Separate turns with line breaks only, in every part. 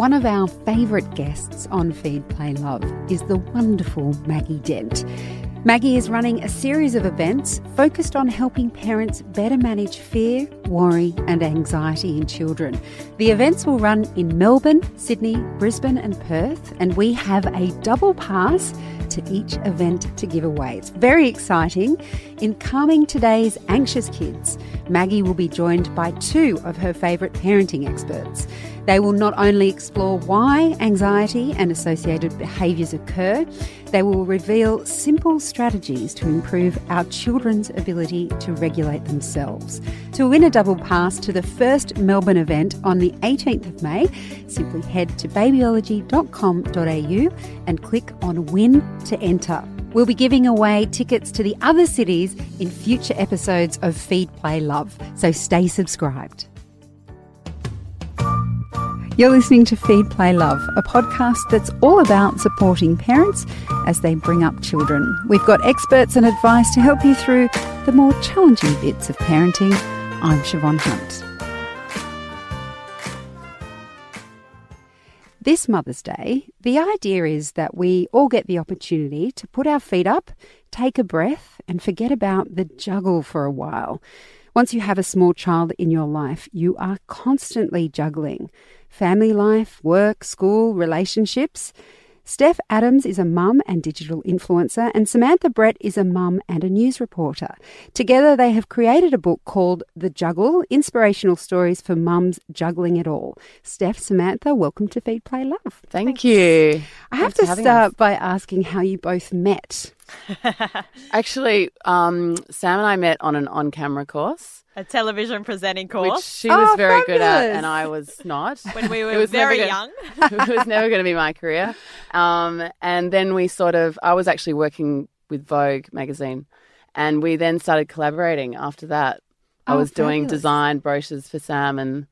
One of our favourite guests on Feed Play Love is the wonderful Maggie Dent. Maggie is running a series of events focused on helping parents better manage fear, worry, and anxiety in children. The events will run in Melbourne, Sydney, Brisbane, and Perth, and we have a double pass to each event to give away. It's very exciting. In Calming Today's Anxious Kids, Maggie will be joined by two of her favourite parenting experts. They will not only explore why anxiety and associated behaviours occur, they will reveal simple strategies to improve our children's ability to regulate themselves. To win a double pass to the first Melbourne event on the 18th of May, simply head to babyology.com.au and click on Win to enter. We'll be giving away tickets to the other cities in future episodes of Feed Play Love, so stay subscribed. You're listening to Feed Play Love, a podcast that's all about supporting parents as they bring up children. We've got experts and advice to help you through the more challenging bits of parenting. I'm Siobhan Hunt. This Mother's Day, the idea is that we all get the opportunity to put our feet up, take a breath, and forget about the juggle for a while. Once you have a small child in your life, you are constantly juggling family life, work, school, relationships. Steph Adams is a mum and digital influencer, and Samantha Brett is a mum and a news reporter. Together, they have created a book called The Juggle Inspirational Stories for Mums Juggling It All. Steph, Samantha, welcome to Feed Play Love.
Thank Thanks. you.
I have Thanks to start us. by asking how you both met.
Actually, um, Sam and I met on an on camera course.
A television presenting course.
Which she was oh, very fabulous. good at, and I was not.
When we were very gonna, young.
it was never going to be my career. Um, and then we sort of, I was actually working with Vogue magazine, and we then started collaborating after that. I oh, was fabulous. doing design brochures for Sam and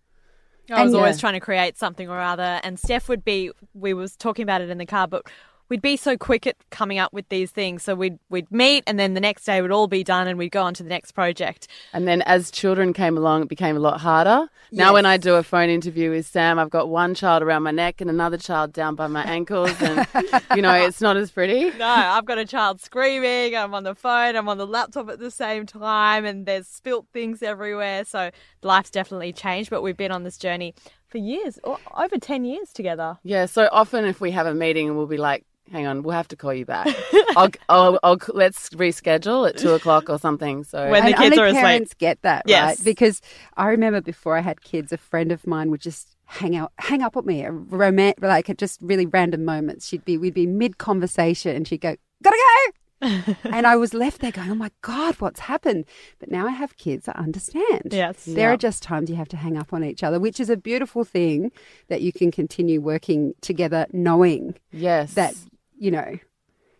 I was and, always yeah. trying to create something or other, and Steph would be. We was talking about it in the car, but we'd be so quick at coming up with these things. So we'd we'd meet, and then the next day would all be done, and we'd go on to the next project.
And then as children came along, it became a lot harder. Yes. Now when I do a phone interview with Sam, I've got one child around my neck and another child down by my ankles, and you know it's not as pretty.
No, I've got a child screaming. I'm on the phone. I'm on the laptop at the same time, and there's spilt things everywhere. So life's definitely changed, but we've been on this journey for years, over 10 years together.
Yeah, so often if we have a meeting, we'll be like, hang on, we'll have to call you back. I'll, I'll, I'll, let's reschedule at two o'clock or something. So
when the kids only are parents get that, yes. right? Because I remember before I had kids, a friend of mine would just hang out, hang up at me, a romantic, like at just really random moments. She'd be, we'd be mid conversation, and she'd go, "Gotta go." and I was left there going, "Oh my god, what's happened?" But now I have kids, I understand.
Yes,
there are just times you have to hang up on each other, which is a beautiful thing that you can continue working together, knowing
yes
that you know.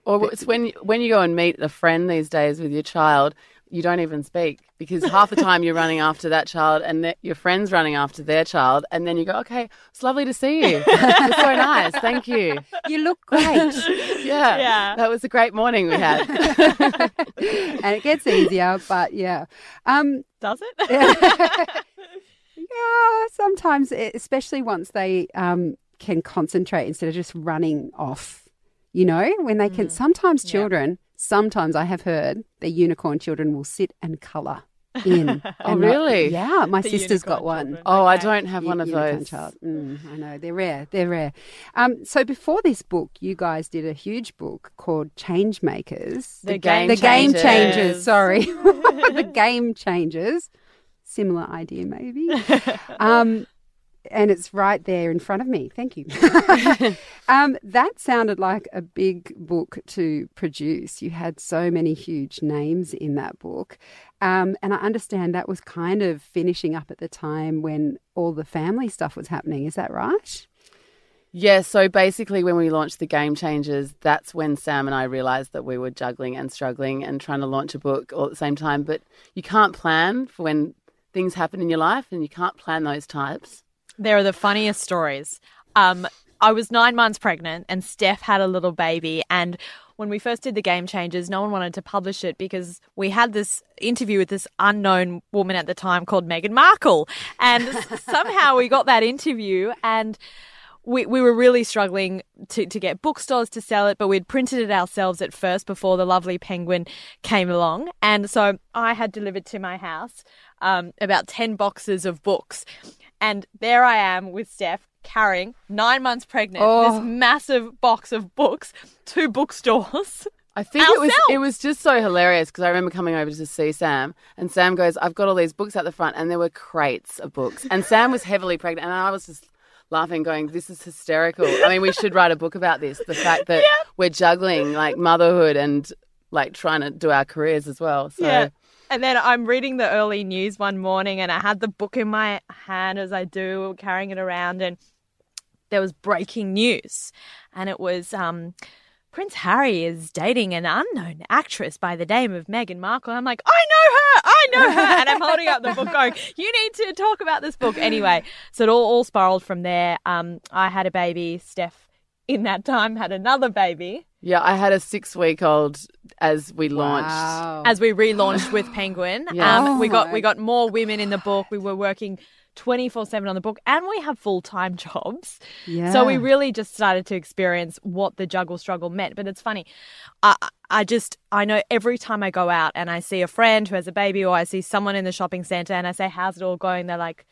Or it's when when you go and meet a friend these days with your child, you don't even speak because half the time you're running after that child and your friend's running after their child, and then you go, "Okay, it's lovely to see you. it's so nice. Thank you.
You look great.
yeah, yeah. That was a great morning we had."
and it gets easier, but yeah. Um,
Does it? yeah,
yeah sometimes, especially once they um, can concentrate instead of just running off you know, when they can, mm. sometimes children, sometimes I have heard the unicorn children will sit and colour in.
oh, really?
yeah, my the sister's got one.
Children. Oh, okay. I don't have one of those.
Mm, I know they're rare. They're rare. Um, so before this book, you guys did a huge book called Change Makers.
The, the game.
The
changers.
game changers. Sorry, the game changers. Similar idea, maybe. Um, and it's right there in front of me. Thank you. um, that sounded like a big book to produce. You had so many huge names in that book. Um, and I understand that was kind of finishing up at the time when all the family stuff was happening. Is that right?
Yeah, so basically, when we launched the Game Changers, that's when Sam and I realized that we were juggling and struggling and trying to launch a book all at the same time. But you can't plan for when things happen in your life, and you can't plan those types.
There are the funniest stories. Um, I was nine months pregnant, and Steph had a little baby. And when we first did the Game Changers, no one wanted to publish it because we had this interview with this unknown woman at the time called Meghan Markle. And somehow we got that interview, and we, we were really struggling to, to get bookstores to sell it, but we'd printed it ourselves at first before the lovely penguin came along. And so I had delivered to my house um, about 10 boxes of books. And there I am with Steph carrying nine months pregnant,
Oh.
this massive box of books to bookstores.
I think it was it was just so hilarious because I remember coming over to see Sam and Sam goes, "I've got all these books at the front," and there were crates of books, and Sam was heavily pregnant, and I was just laughing, going, "This is hysterical." I mean, we should write a book about this. The fact that we're juggling like motherhood and like trying to do our careers as well. So
Yeah. And then I'm reading the early news one morning and I had the book in my hand as I do, carrying it around, and there was breaking news. And it was um, Prince Harry is dating an unknown actress by the name of Meghan Markle. I'm like, I know her, I know her. and I'm holding up the book going, you need to talk about this book. Anyway, so it all, all spiraled from there. Um, I had a baby. Steph, in that time, had another baby.
yeah, I had a six week old as we launched.
Wow.
as we relaunched with Penguin.
Yeah.
Um, we
Oh
got we got more women in the book. We were working twenty four seven on the book, and we have full time jobs.
yeah.
So we really just started to experience what the juggle struggle meant. But it's funny, I I just I know every time I go out and I see a friend who has a baby, or I see someone in the shopping center, and I say, "How's it all going?" They're like,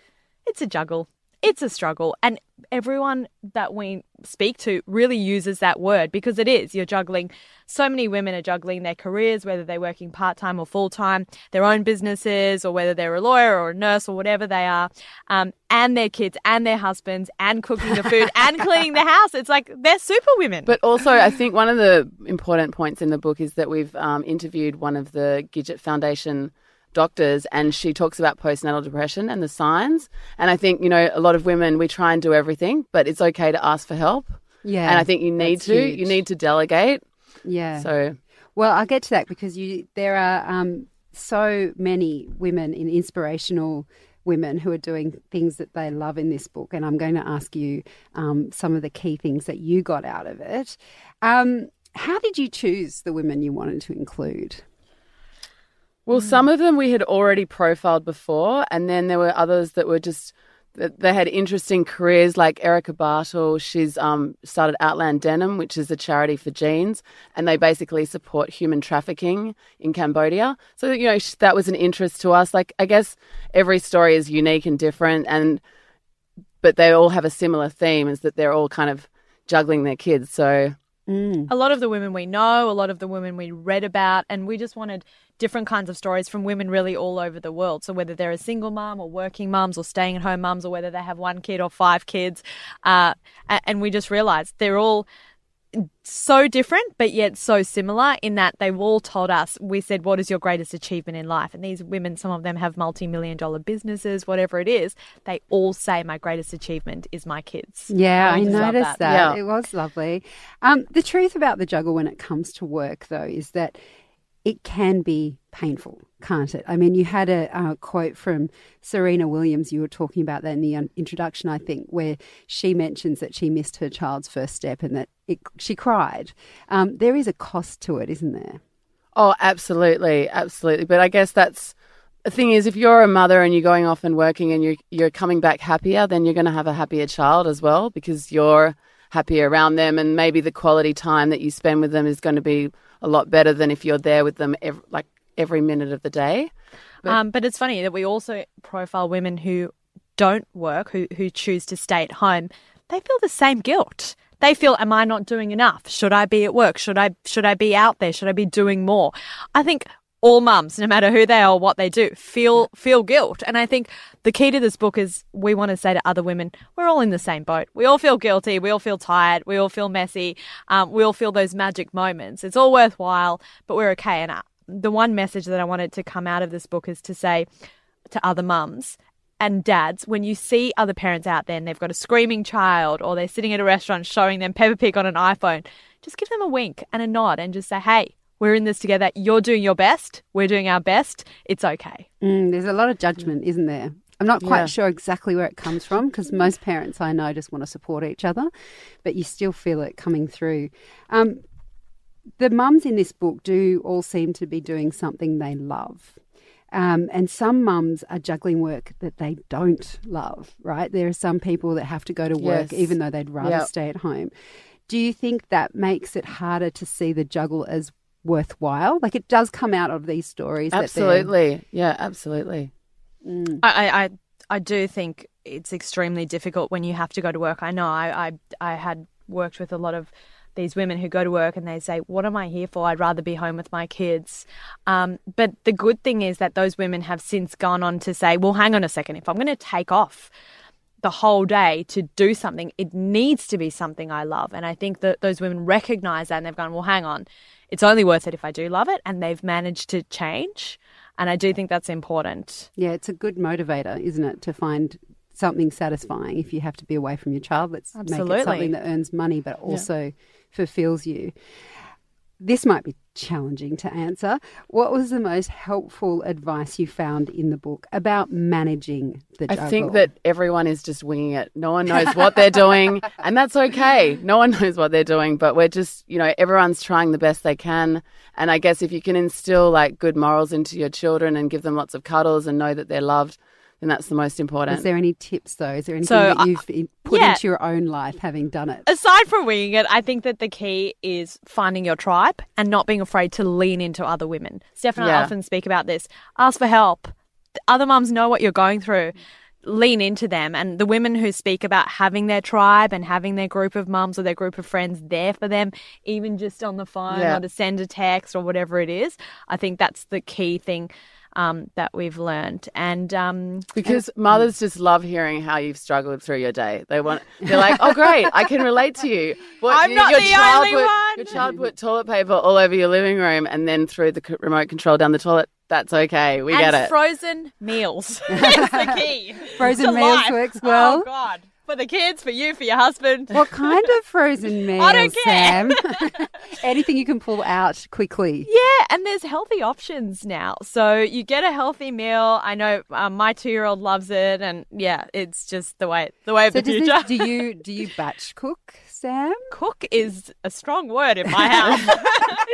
"It's a juggle." It's a struggle. And everyone that we speak to really uses that word because it is. You're juggling. So many women are juggling their careers, whether they're working part time or full time, their own businesses, or whether they're a lawyer or a nurse or whatever they are, um, and their kids and their husbands, and cooking the food and cleaning the house. It's like they're super women.
But also, I think one of the important points in the book is that we've um, interviewed one of the Gidget Foundation doctors, and she talks about postnatal depression and the signs. And I think, you know, a lot of women, we try and do everything, but it's okay to ask for help.
yeah.
and I think you need to.
huge.
You need to delegate.
Yeah.
So,
Well, I'll get to that because you there are um, so many women in inspirational women who are doing things that they love in this book, and I'm going to ask you um, some of the key things that you got out of it. Um, how did you choose the women you wanted to include?
Well, some of them we had already profiled before, and then there were others that were just that they had interesting careers, like Erica Bartle. She's um, started Outland Denim, which is a charity for jeans, and they basically support human trafficking in Cambodia. So you know that was an interest to us. Like I guess every story is unique and different, and but they all have a similar theme: is that they're all kind of juggling their kids. So
a lot of the women we know, a lot of the women we read about, and we just wanted different kinds of stories from women really all over the world. So whether they're a single mom or working moms or staying at home moms or whether they have one kid or five kids, uh, and we just realized they're all so different but yet so similar in that they've all told us we said what is your greatest achievement in life and these women some of them have multi-million dollar businesses whatever it is they all say my greatest achievement is my kids
Yeah, I
just love
noticed that.
Yeah.
It was lovely. Um, the truth about the juggle when it comes to work, though, is that it can be painful, can't it? I mean, you had a, quote from Serena Williams, you were talking about that in the introduction, I think, where she mentions that she missed her child's first step and that it, she cried. Um, there is a cost to it, isn't there?
Oh, absolutely, absolutely. But I guess that's the thing is, if you're a mother and you're going off and working and you're you're coming back happier, then you're going to have a happier child as well because you're happier around them, and maybe the quality time that you spend with them is going to be a lot better than if you're there with them ev like every minute of the day. But-
um, but it's funny that we also profile women who don't work, who who choose to stay at home. They feel the same guilt. They feel, "Am I not doing enough? Should I be at work? Should I should I be out there? Should I be doing more?" I think all mums, no matter who they are or what they do, feel feel guilt. And I think the key to this book is we want to say to other women, we're all in the same boat. We all feel guilty. We all feel tired. We all feel messy. Um, we all feel those magic moments. It's all worthwhile, but we're okay. And uh, the one message that I wanted to come out of this book is to say to other mums and dads, when you see other parents out there and they've got a screaming child or they're sitting at a restaurant showing them Peppa Pig on an iPhone, just give them a wink and a nod and just say, hey, we're in this together. You're doing your best. We're doing our best. It's okay.
Mm, there's a lot of judgment, isn't there? I'm not quite
Yeah.
sure exactly where it comes from because most parents I know just want to support each other, but you still feel it coming through. Um, the mums in this book do all seem to be doing something they love. Um, and some mums are juggling work that they don't love, right? There are some people that have to go to work
Yes.
even though they'd rather
Yep.
stay at home. Do you think that makes it harder to see the juggle as worthwhile? Like it does come out of these stories. that
Absolutely. Yeah, absolutely.
I, I, I, I do think it's extremely difficult when you have to go to work. I know I, I, I had worked with a lot of these women who go to work and they say, What am I here for? I'd rather be home with my kids. Um, but the good thing is that those women have since gone on to say, Well, hang on a second, if I'm going to take off the whole day to do something, it needs to be something I love. And I think that those women recognize that and they've gone, Well, hang on, it's only worth it if I do love it. And they've managed to change. And I do think that's important.
Yeah, it's a good motivator, isn't it, to find something satisfying if you have to be away from your child. Let's make it something that earns money but also fulfills you. This might be challenging to answer. What was the most helpful advice you found in the book about managing the
I think that everyone is just winging it. No one knows what they're doing, and that's okay. No one knows what they're doing, but we're just, you know, everyone's trying the best they can. And I guess if you can instill like good morals into your children and give them lots of cuddles and know that they're loved, then that's the most important.
Is there any tips though? Is there anything
So,
that you've put
yeah.
into your own life having done it?
aside from winging it, I think that the key is finding your tribe and not being afraid to lean into other women. Steph and I often speak about this. Ask for help. Other mums know what you're going through. Lean into them. And the women who speak about having their tribe and having their group of mums or their group of friends there for them, even just on the phone
Yeah.
or to send a text or whatever it is, I think that's the key thing um, that we've learned. And um,
Because mothers just love hearing how you've struggled through your day. They want, they're like, "Oh, great, I can relate to you." What,
I'm not
your
the
child
only
put,
one.
Your child put toilet paper all over your living room and then threw the remote control down the toilet. That's okay. We
and
get it.
frozen meals is the key.
Frozen
to
meals
life.
works well.
Oh God, for the kids, for you, for your husband.
What kind of frozen meals,
don't care.
Sam? Anything you can pull out quickly.
Yeah, and there's healthy options now. So you get a healthy meal. I know um, my two-year-old loves it, and yeah, it's just the way the way of
So
the future.
this, do you do you batch cook, Sam?
Cook is a strong word in my house.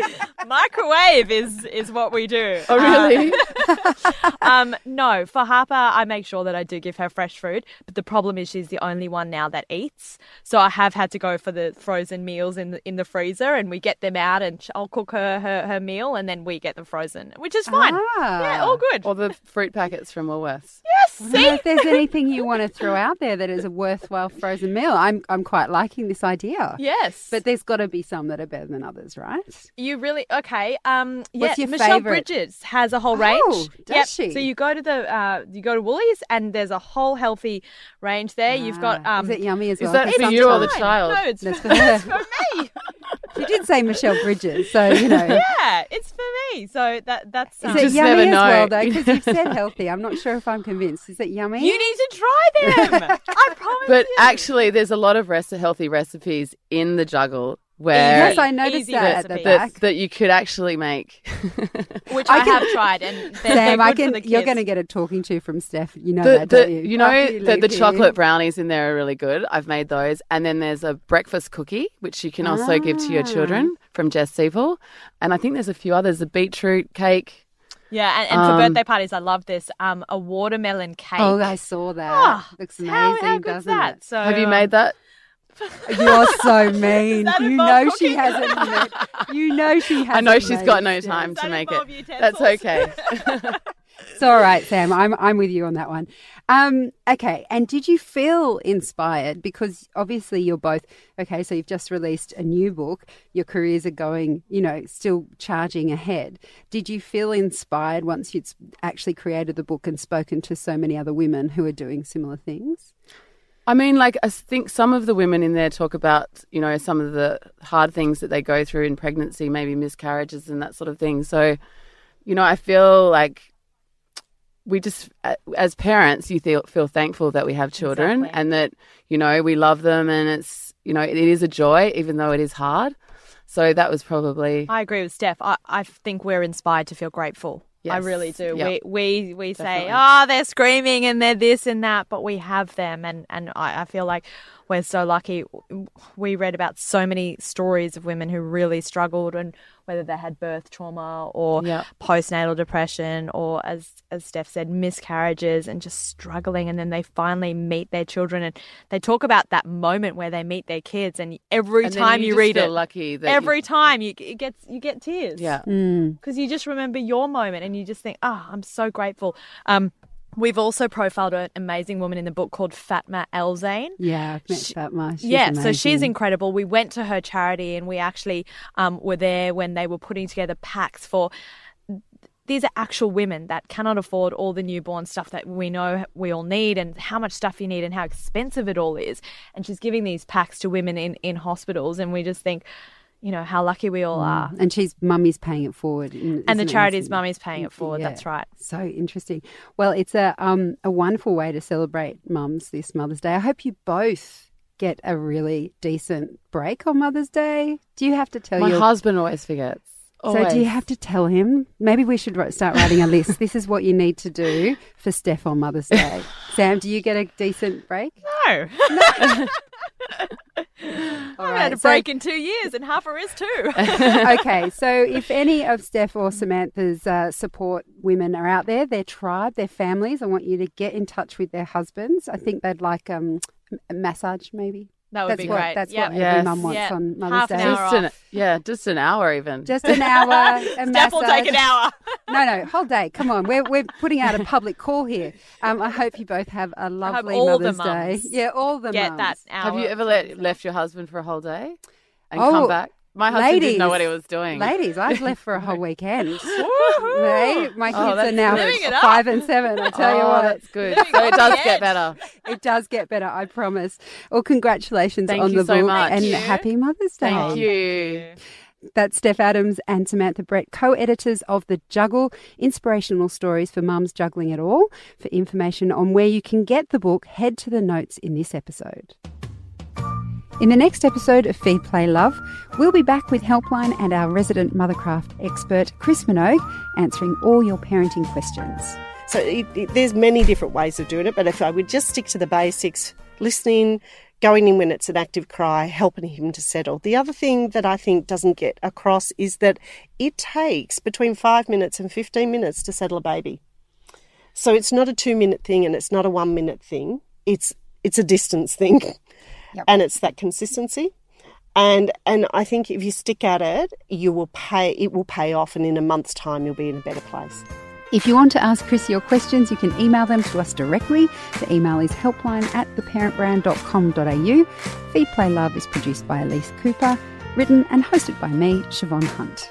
Microwave is is what we do.
oh, really?
Um, no, for Harper, I make sure that I do give her fresh food. But the problem is she's the only one now that eats. So I have had to go for the frozen meals in the in the freezer, and we get them out, and I'll cook her her, her meal, and then we get them frozen, which is fine.
Ah.
Yeah, all good.
or the fruit packets from Woolworths.
yes,
I don't know
see.
if there's anything you want to throw out there that is a worthwhile frozen meal. I'm I'm quite liking this idea.
Yes,
But there's got to be some that are better than others, right?
you really okay. Um, yeah,
What's your
Michelle
favourite?
Bridges has a whole range.
Oh, does
Yep.
she?
So you go to the uh, you go to Woolies, and there's a whole healthy range there. You've got
Ah,
um,
is it yummy as
is
well?
that
'Cause
for you or the child?
No, it's
That's
for,
for her.
it's for me.
She did say Michelle Bridges, so you know.
yeah, it's for me. So that that's
Is
um,
it
just
yummy
never
as
know.
well, though? Because you've said healthy. I'm not sure if I'm convinced. Is it yummy?
you need to try them. I promise.
But
you.
actually, there's a lot of rest- healthy recipes in the juggle where
yes, I noticed that at the back.
that, that you could actually make.
which
I
I,
can-
have tried, and
Sam,
they're
I can.
for the
You're going to get a talking to from Steph. You know
the,
that,
the,
don't you?
you know
After you
the, the chocolate brownies in there are really good. I've made those, and then there's a breakfast cookie which you can also give to your
Ah.
children from Jess Sepel, and I think there's a few others. A beetroot cake.
Yeah, and, and for
Um,
birthday parties, I love this. Um, a watermelon cake.
Oh, I saw that.
Ah,
Looks amazing,
how good's
doesn't
that?
it?
So
Have you
um,
made that?
You're so mean. You
involve
know she hasn't. Met, you know she hasn't.
I know she's got no time to make
involve
it. That's okay.
It's all right, Sam. I'm I'm with you on that one. Um, okay. And did you feel inspired because obviously you're both okay? So you've just released a new book. Your careers are going, you know, still charging ahead. Did you feel inspired once you'd actually created the book and spoken to so many other women who are doing similar things?
I mean, like, I think some of the women in there talk about, you know, some of the hard things that they go through in pregnancy, maybe miscarriages and that sort of thing. So, you know, I feel like we just, as parents, you feel, feel thankful that we have children
Exactly.
and that, you know, we love them and it's, you know, it is a joy, even though it is hard. So that was probably,
I agree with Steph. I, I think we're inspired to feel grateful. I really do. We we we say,
Definitely.
oh, they're screaming and they're this and that, but we have them, and and I, I feel like we're so lucky. We read about so many stories of women who really struggled, and whether they had birth trauma or
Yeah.
postnatal depression or as as Steph said miscarriages and just struggling and then they finally meet their children and they talk about that moment where they meet their kids and every
And
time you,
just
read it
lucky that you-
every time you it gets you get tears
yeah.
because you just remember your moment and you just think, ah, I'm so grateful. Um, we've also profiled an amazing woman in the book called Fatma El Zain.
Yeah, I've met Fatma. She's
yeah, so she's incredible. We went to her charity and we actually um, were there when they were putting together packs for. These are actual women that cannot afford all the newborn stuff that we know we all need and how much stuff you need and how expensive it all is. And she's giving these packs to women in, in hospitals. And we just think, you know, how lucky we all are.
And she's mummy's paying it forward.
And the
isn't
charity's mummy's paying it forward.
Yeah.
That's right.
So interesting. Well, it's a um a wonderful way to celebrate mums this Mother's Day. I hope you both get a really decent break on Mother's Day. Do you have to tell
My
your
husband always forgets.
So do you have to tell him? Maybe we should start writing a list. this is what you need to do for Steph on Mother's Day. Sam, do you get a decent break?
No.
All
I've had a
so-
break in two years, and Harper is too.
okay, so if any of Steph or Samantha's uh, support women are out there, their tribe, their families, I want you to get in touch with their husbands. I think they'd like um, a massage, maybe.
That would
that's
be
what,
great.
That's
Yep.
what
Yes.
every mum wants
Yeah.
on Mother's
Half an
Day.
hour
Just an,
off.
yeah, just an hour even.
Just an hour. A
Steph
massage.
will take an hour.
No, no, whole day. Come on, we're we're putting out a public call here. Um, I hope you both have a lovely
all the
Mother's Day. Yeah, all the
Get
mums.
that hour.
Have you ever let, left your husband for a whole day and
Oh,
come back? My husband didn't know what he was doing.
Ladies, I've left for a whole weekend. Hey, my oh, kids
Oh,
are now
good.
Living it up.
five and seven. I tell you
oh,
what,
that's good. So it does get better.
it does get better. I promise. Well, congratulations
Thank
on
you
the
so
book
much.
and
you.
happy Mother's Day.
Thank you.
That's Steph Adams and Samantha Brett, co editors of The Juggle Inspirational Stories for Mums Juggling It All. For information on where you can get the book, head to the notes in this episode. In the next episode of Feed Play Love, we'll be back with Helpline and our resident Mothercraft expert, Chris Minogue, answering all your parenting questions.
So it, it, there's many different ways of doing it, but if I would just stick to the basics, listening, going in when it's an active cry, helping him to settle. The other thing that I think doesn't get across is that it takes between five minutes and 15 minutes to settle a baby. So it's not a two minute thing and it's not a one minute thing. It's it's a distance thing. And it's that consistency. And and I think if you stick at it, you will pay it will pay off and in a month's time you'll be in a better place.
If you want to ask Chris your questions, you can email them to us directly. The email is helpline at theparentbrand.com.au. Feed Play Love is produced by Elise Cooper, written and hosted by me, Siobhan Hunt.